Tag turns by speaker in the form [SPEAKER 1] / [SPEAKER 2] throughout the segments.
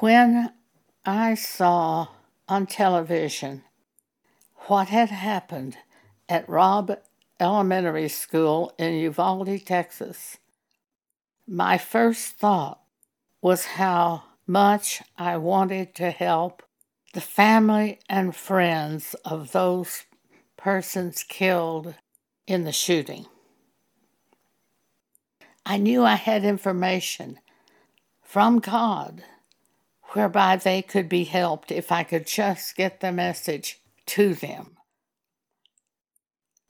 [SPEAKER 1] When I saw on television what had happened at Robb Elementary School in Uvalde, Texas, my first thought was how much I wanted to help the family and friends of those persons killed in the shooting. I knew I had information from God whereby they could be helped if I could just get the message to them.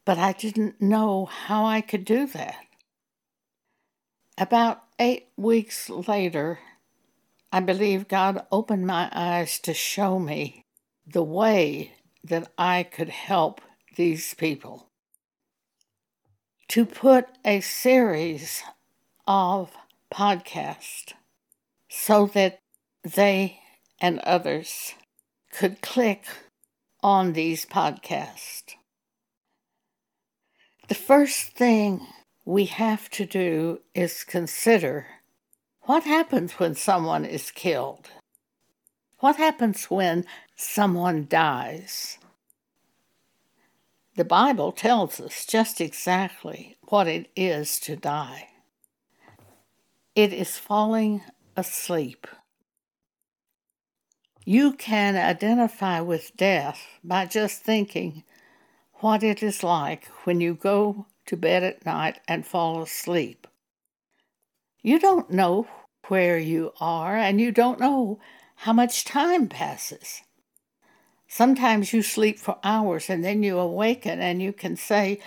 [SPEAKER 1] But I didn't know how I could do that. About eight weeks later, I believe God opened my eyes to show me the way that I could help these people. To put a series of podcasts so that they and others could click on these podcasts. The first thing we have to do is consider what happens when someone is killed? What happens when someone dies? The Bible tells us just exactly what it is to die. It is falling asleep. You can identify with death by just thinking what it is like when you go to bed at night and fall asleep. You don't know where you are, and you don't know how much time passes. Sometimes you sleep for hours and then you awaken and you can say,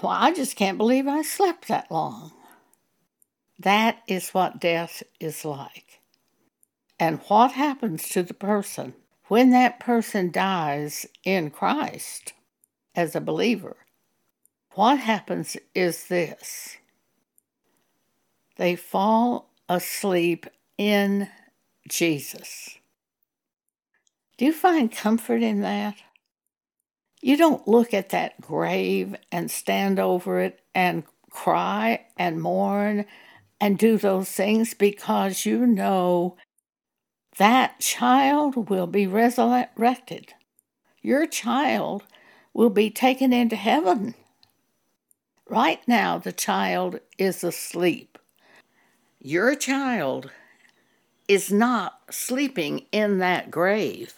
[SPEAKER 1] Well, I just can't believe I slept that long. That is what death is like. And what happens to the person when that person dies in Christ as a believer? What happens is this they fall asleep in Jesus. Do you find comfort in that? You don't look at that grave and stand over it and cry and mourn and do those things because you know that child will be resurrected. Your child will be taken into heaven. Right now, the child is asleep. Your child is not sleeping in that grave.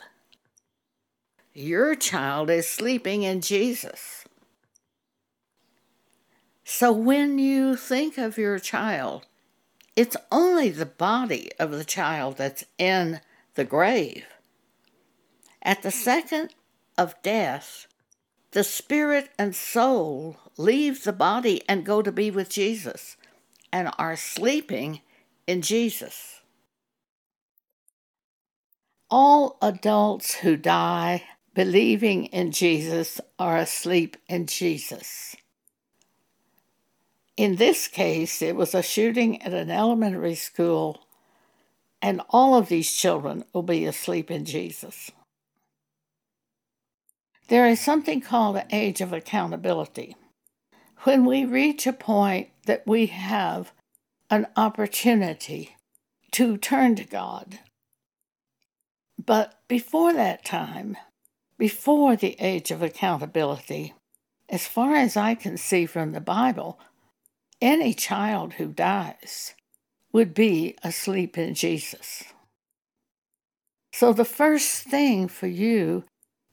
[SPEAKER 1] Your child is sleeping in Jesus. So when you think of your child, it's only the body of the child that's in the grave. At the second of death, the spirit and soul leave the body and go to be with Jesus and are sleeping in Jesus. All adults who die believing in Jesus are asleep in Jesus. In this case, it was a shooting at an elementary school, and all of these children will be asleep in Jesus. There is something called the age of accountability. When we reach a point that we have an opportunity to turn to God. But before that time, before the age of accountability, as far as I can see from the Bible, any child who dies would be asleep in Jesus. So, the first thing for you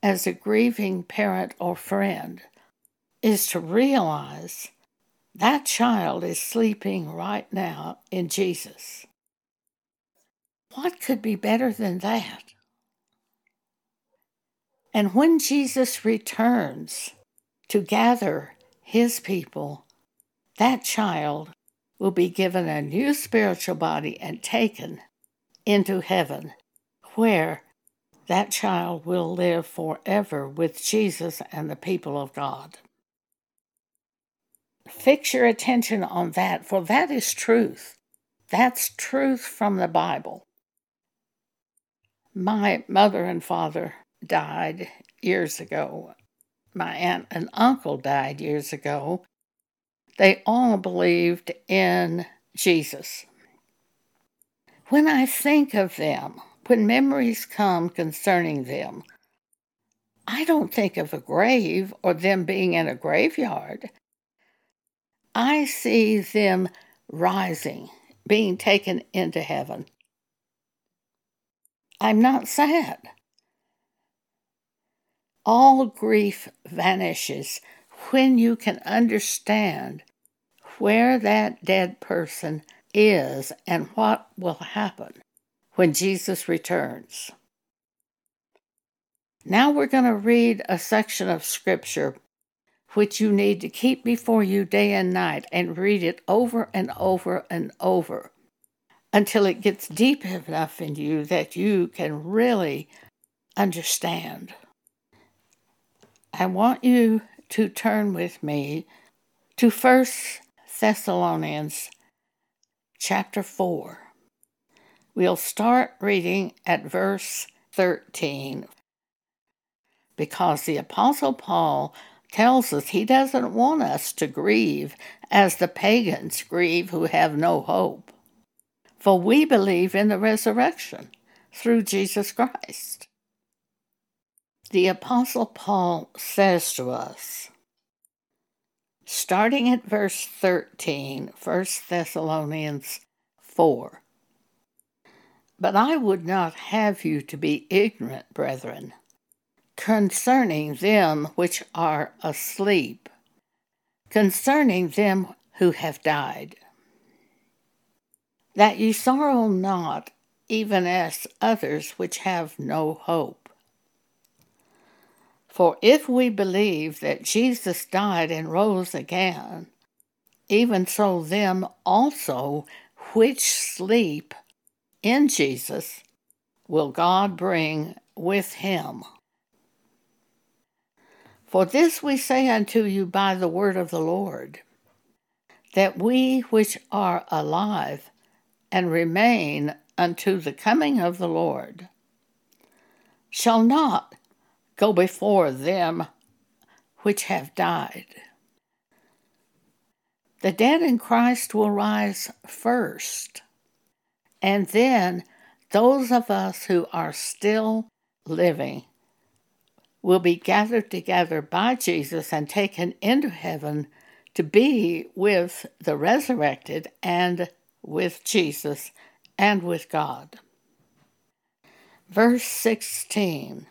[SPEAKER 1] as a grieving parent or friend is to realize that child is sleeping right now in Jesus. What could be better than that? And when Jesus returns to gather his people, that child will be given a new spiritual body and taken into heaven, where that child will live forever with Jesus and the people of God. Fix your attention on that, for that is truth. That's truth from the Bible. My mother and father died years ago. My aunt and uncle died years ago. They all believed in Jesus. When I think of them, when memories come concerning them, I don't think of a grave or them being in a graveyard. I see them rising, being taken into heaven. I'm not sad. All grief vanishes when you can understand where that dead person is and what will happen when Jesus returns. Now we're going to read a section of Scripture which you need to keep before you day and night and read it over and over and over until it gets deep enough in you that you can really understand. I want you to turn with me to 1 Thessalonians chapter 4. We'll start reading at verse 13 because the Apostle Paul tells us he doesn't want us to grieve as the pagans grieve who have no hope. For we believe in the resurrection through Jesus Christ the Apostle Paul says to us, starting at verse 13, 1 Thessalonians 4. But I would not have you to be ignorant, brethren, concerning them which are asleep, concerning them who have died, that ye sorrow not, even as others which have no hope. For if we believe that Jesus died and rose again, even so them also which sleep in Jesus will God bring with him. For this we say unto you by the word of the Lord, that we which are alive and remain unto the coming of the Lord shall not go before them which have died. The dead in Christ will rise first, and then those of us who are still living will be gathered together by Jesus and taken into heaven to be with the resurrected and with Jesus and with God. Verse 16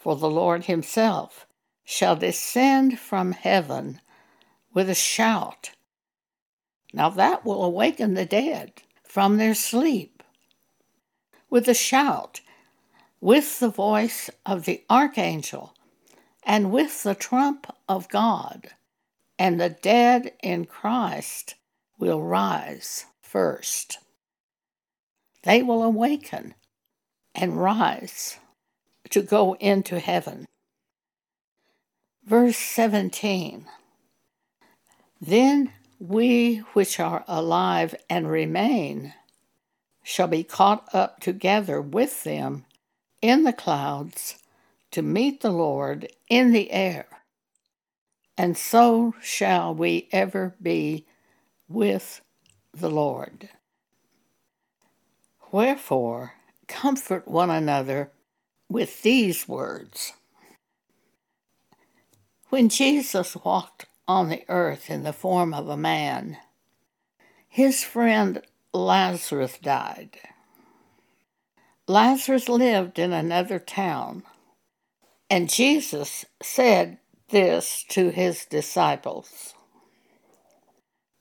[SPEAKER 1] for the Lord himself shall descend from heaven with a shout. Now that will awaken the dead from their sleep. With a shout, with the voice of the archangel, and with the trump of God, and the dead in Christ will rise first. They will awaken and rise to go into heaven. Verse 17 Then we which are alive and remain shall be caught up together with them in the clouds to meet the Lord in the air. And so shall we ever be with the Lord. Wherefore, comfort one another with these words When Jesus walked on the earth in the form of a man, his friend Lazarus died. Lazarus lived in another town, and Jesus said this to his disciples.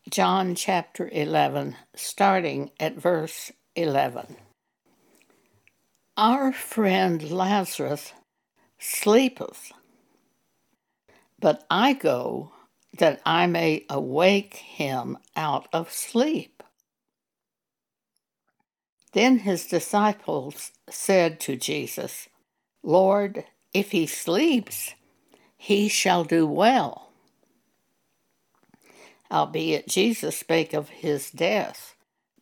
[SPEAKER 1] John chapter 11, starting at verse 11. Our friend Lazarus sleepeth, but I go that I may awake him out of sleep. Then his disciples said to Jesus, Lord, if he sleeps, he shall do well. Albeit Jesus spake of his death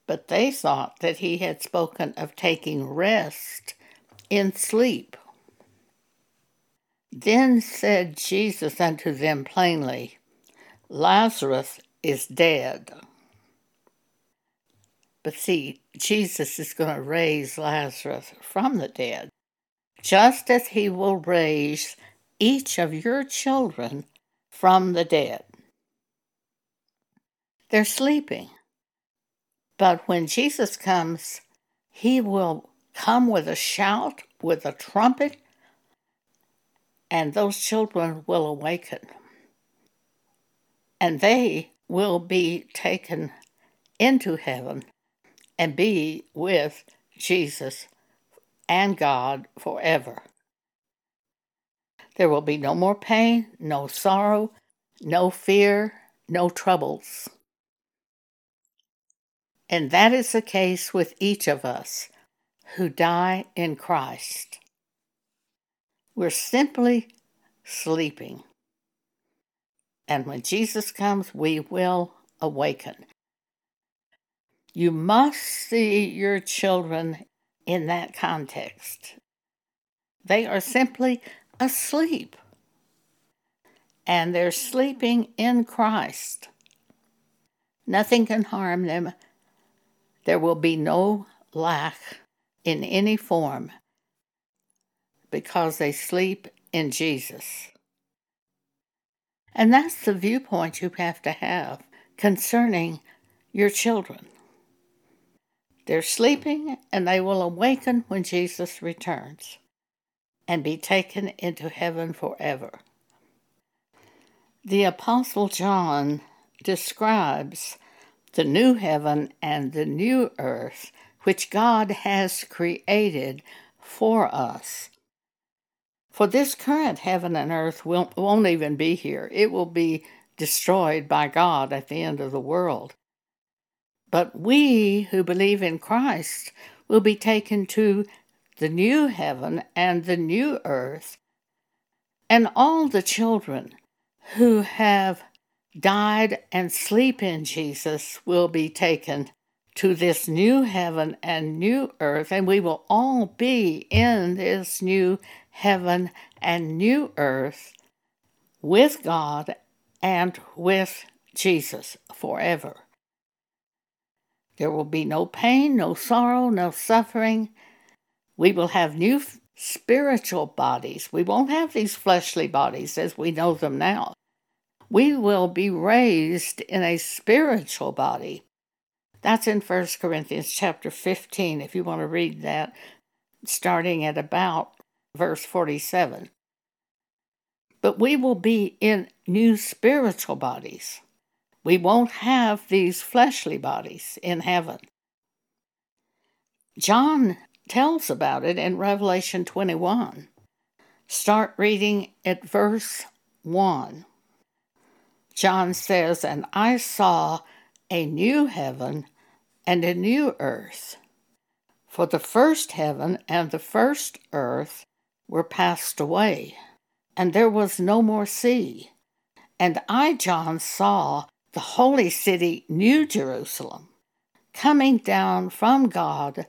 [SPEAKER 1] but they thought that he had spoken of taking rest in sleep. Then said Jesus unto them plainly, Lazarus is dead. But see, Jesus is going to raise Lazarus from the dead, just as he will raise each of your children from the dead. They're sleeping. But when Jesus comes, he will come with a shout, with a trumpet, and those children will awaken. And they will be taken into heaven and be with Jesus and God forever. There will be no more pain, no sorrow, no fear, no troubles. And that is the case with each of us who die in Christ. We're simply sleeping. And when Jesus comes, we will awaken. You must see your children in that context. They are simply asleep. And they're sleeping in Christ. Nothing can harm them. There will be no lack in any form because they sleep in Jesus. And that's the viewpoint you have to have concerning your children. They're sleeping and they will awaken when Jesus returns and be taken into heaven forever. The Apostle John describes the new heaven and the new earth which God has created for us. For this current heaven and earth will, won't even be here. It will be destroyed by God at the end of the world. But we who believe in Christ will be taken to the new heaven and the new earth, and all the children who have died and sleep in Jesus will be taken to this new heaven and new earth, and we will all be in this new heaven and new earth with God and with Jesus forever. There will be no pain, no sorrow, no suffering. We will have new spiritual bodies. We won't have these fleshly bodies as we know them now. We will be raised in a spiritual body. That's in 1 Corinthians chapter 15, if you want to read that, starting at about verse 47. But we will be in new spiritual bodies. We won't have these fleshly bodies in heaven. John tells about it in Revelation 21. Start reading at verse 1. John says, And I saw a new heaven and a new earth. For the first heaven and the first earth were passed away, and there was no more sea. And I, John, saw the holy city, New Jerusalem, coming down from God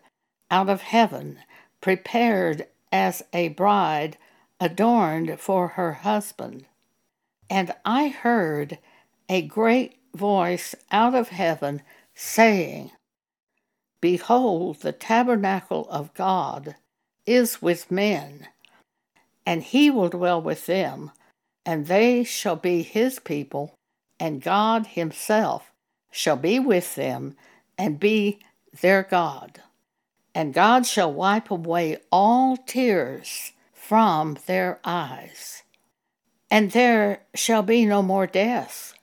[SPEAKER 1] out of heaven, prepared as a bride adorned for her husband. And I heard a great voice out of heaven saying, Behold, the tabernacle of God is with men, and he will dwell with them, and they shall be his people, and God Himself shall be with them and be their God. And God shall wipe away all tears from their eyes. And there shall be no more death,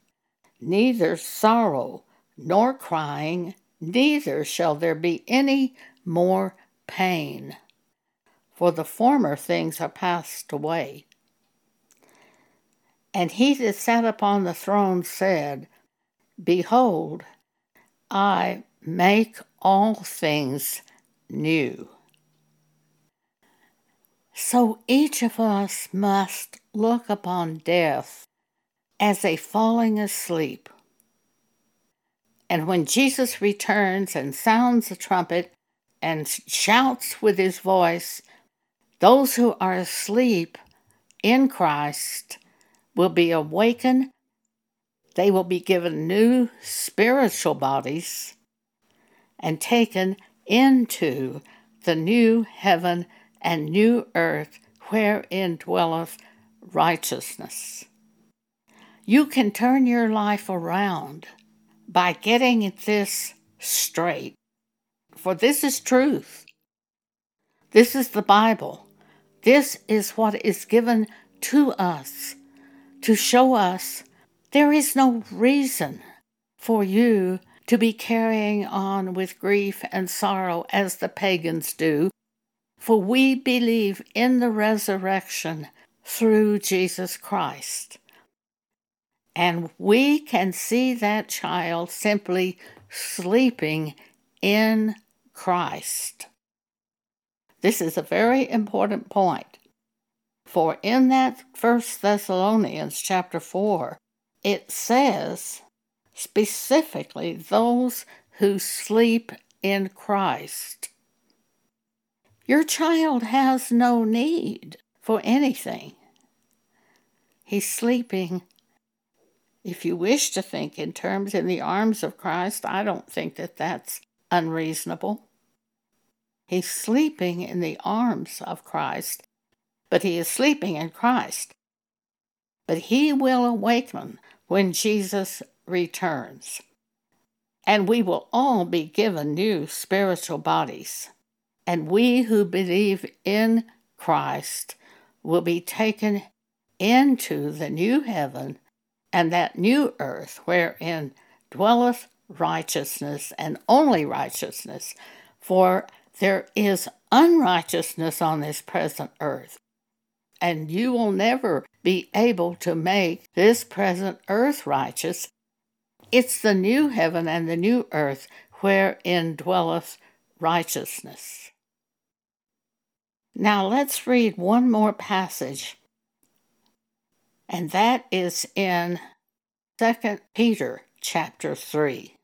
[SPEAKER 1] neither sorrow nor crying, neither shall there be any more pain. For the former things are passed away. And he that sat upon the throne said, Behold, I make all things new. So each of us must look upon death as a falling asleep. And when Jesus returns and sounds the trumpet and shouts with his voice, those who are asleep in Christ will be awakened. They will be given new spiritual bodies, and taken into the new heaven and new earth wherein dwelleth righteousness. You can turn your life around by getting this straight, for this is truth. This is the Bible. This is what is given to us to show us there is no reason for you to be carrying on with grief and sorrow as the pagans do, for we believe in the resurrection through Jesus Christ. And we can see that child simply sleeping in Christ. This is a very important point. For in that First Thessalonians chapter 4, it says specifically those who sleep in Christ. Your child has no need for anything. He's sleeping. If you wish to think in terms in the arms of Christ, I don't think that that's unreasonable. He's sleeping in the arms of Christ, but he is sleeping in Christ. But he will awaken when Jesus returns. And we will all be given new spiritual bodies. And we who believe in Christ will be taken into the new heaven and that new earth wherein dwelleth righteousness and only righteousness. For there is unrighteousness on this present earth, and you will never be able to make this present earth righteous. It's the new heaven and the new earth wherein dwelleth righteousness. Now let's read one more passage, and that is in 2 Peter chapter 3.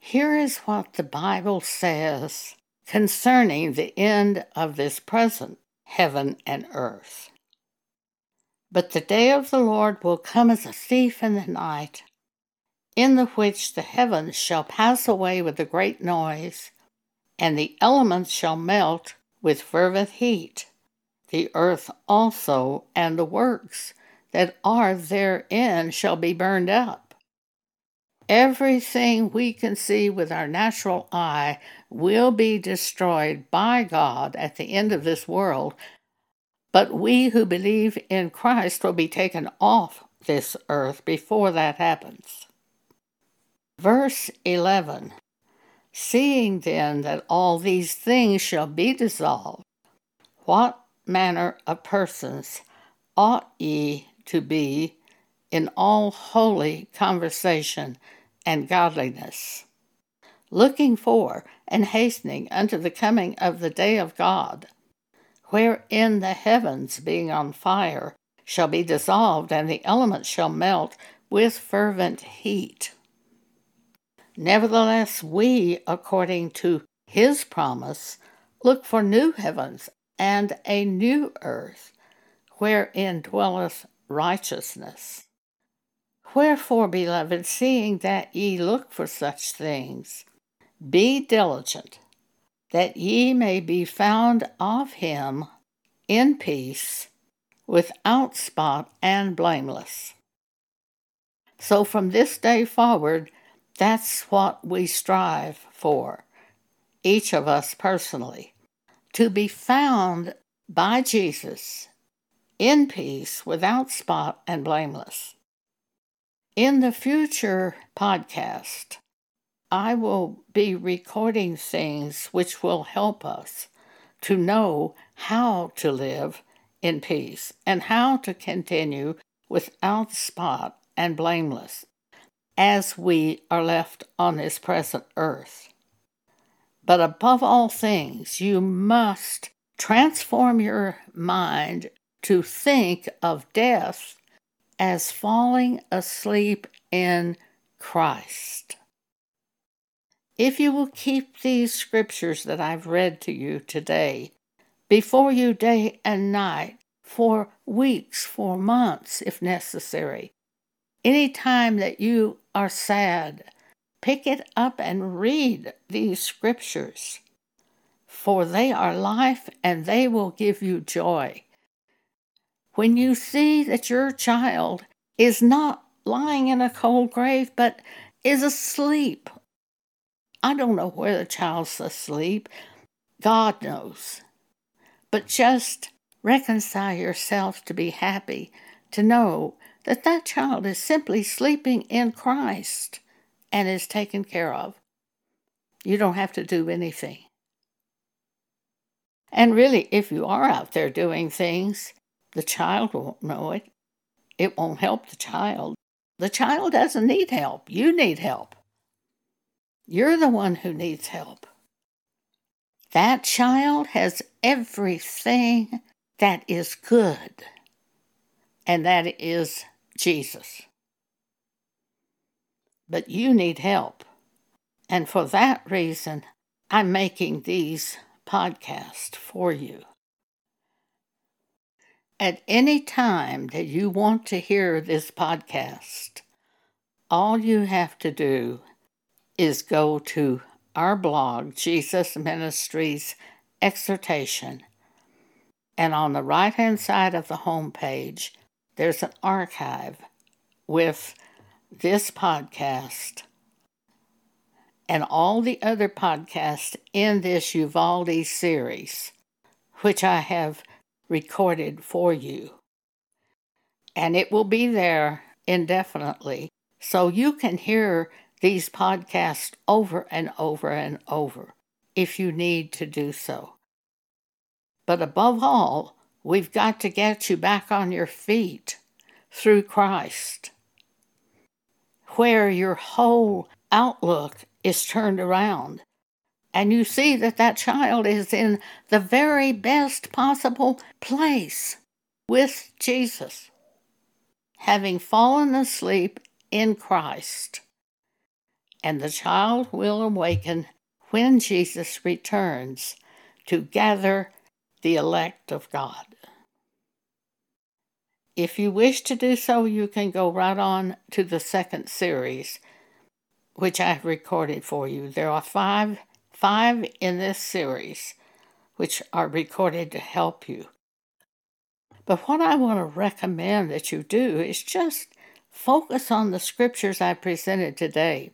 [SPEAKER 1] Here is what the Bible says concerning the end of this present heaven and earth. But the day of the Lord will come as a thief in the night, in the which the heavens shall pass away with a great noise, and the elements shall melt with fervent heat, the earth also and the works that are therein shall be burned up. Everything we can see with our natural eye will be destroyed by God at the end of this world, but we who believe in Christ will be taken off this earth before that happens. Verse 11 Seeing then that all these things shall be dissolved, what manner of persons ought ye to be in all holy conversation and godliness? looking for and hastening unto the coming of the day of God, wherein the heavens, being on fire, shall be dissolved, and the elements shall melt with fervent heat. Nevertheless, we, according to his promise, look for new heavens and a new earth, wherein dwelleth righteousness. Wherefore, beloved, seeing that ye look for such things, be diligent, that ye may be found of him in peace, without spot and blameless. So from this day forward, that's what we strive for, each of us personally, to be found by Jesus in peace, without spot and blameless. In the future podcast, I will be recording things which will help us to know how to live in peace and how to continue without spot and blameless as we are left on this present earth. But above all things, you must transform your mind to think of death as falling asleep in Christ. If you will keep these scriptures that I've read to you today before you day and night for weeks, for months, if necessary, any time that you are sad pick it up and read these scriptures, for they are life and they will give you joy. When you see that your child is not lying in a cold grave but is asleep, I don't know where the child's asleep, God knows. But just reconcile yourself to be happy, to know that that child is simply sleeping in Christ and is taken care of. You don't have to do anything. And really, if you are out there doing things, the child won't know it. It won't help the child. The child doesn't need help. You need help. You're the one who needs help. That child has everything that is good, and that is Jesus. But you need help. And for that reason, I'm making these podcasts for you. At any time that you want to hear this podcast, all you have to do is go to our blog, Jesus Ministries Exhortation, and on the right hand side of the home page, there's an archive with this podcast and all the other podcasts in this Uvalde series, which I have recorded for you. And it will be there indefinitely, so you can hear these podcasts over and over and over if you need to do so. But above all, we've got to get you back on your feet through Christ where your whole outlook is turned around. And you see that that child is in the very best possible place with Jesus, having fallen asleep in Christ. And the child will awaken when Jesus returns to gather the elect of God. If you wish to do so, you can go right on to the second series, which I've recorded for you. There are five, five in this series, which are recorded to help you. But what I want to recommend that you do is just focus on the scriptures I presented today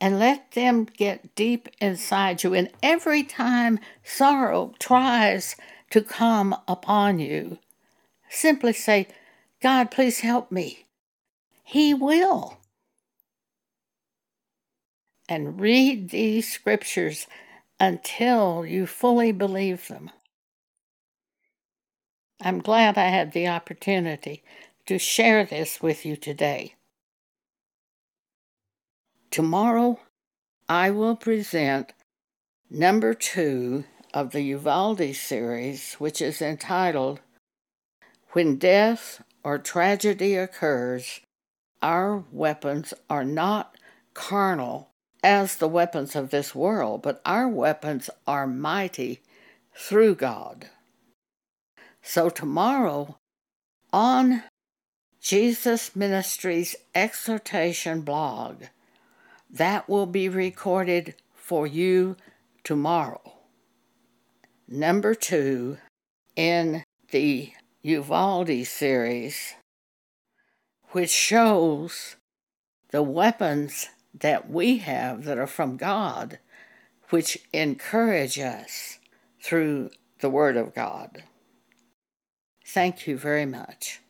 [SPEAKER 1] and let them get deep inside you. And every time sorrow tries to come upon you, simply say, God, please help me. He will. And read these scriptures until you fully believe them. I'm glad I had the opportunity to share this with you today. Tomorrow, I will present number two of the Uvalde series, which is entitled When Death or tragedy occurs, our weapons are not carnal as the weapons of this world, but our weapons are mighty through God. So, tomorrow on Jesus Ministries Exhortation blog, that will be recorded for you tomorrow. Number two in the Uvalde series, which shows the weapons that we have that are from God, which encourage us through the Word of God. Thank you very much.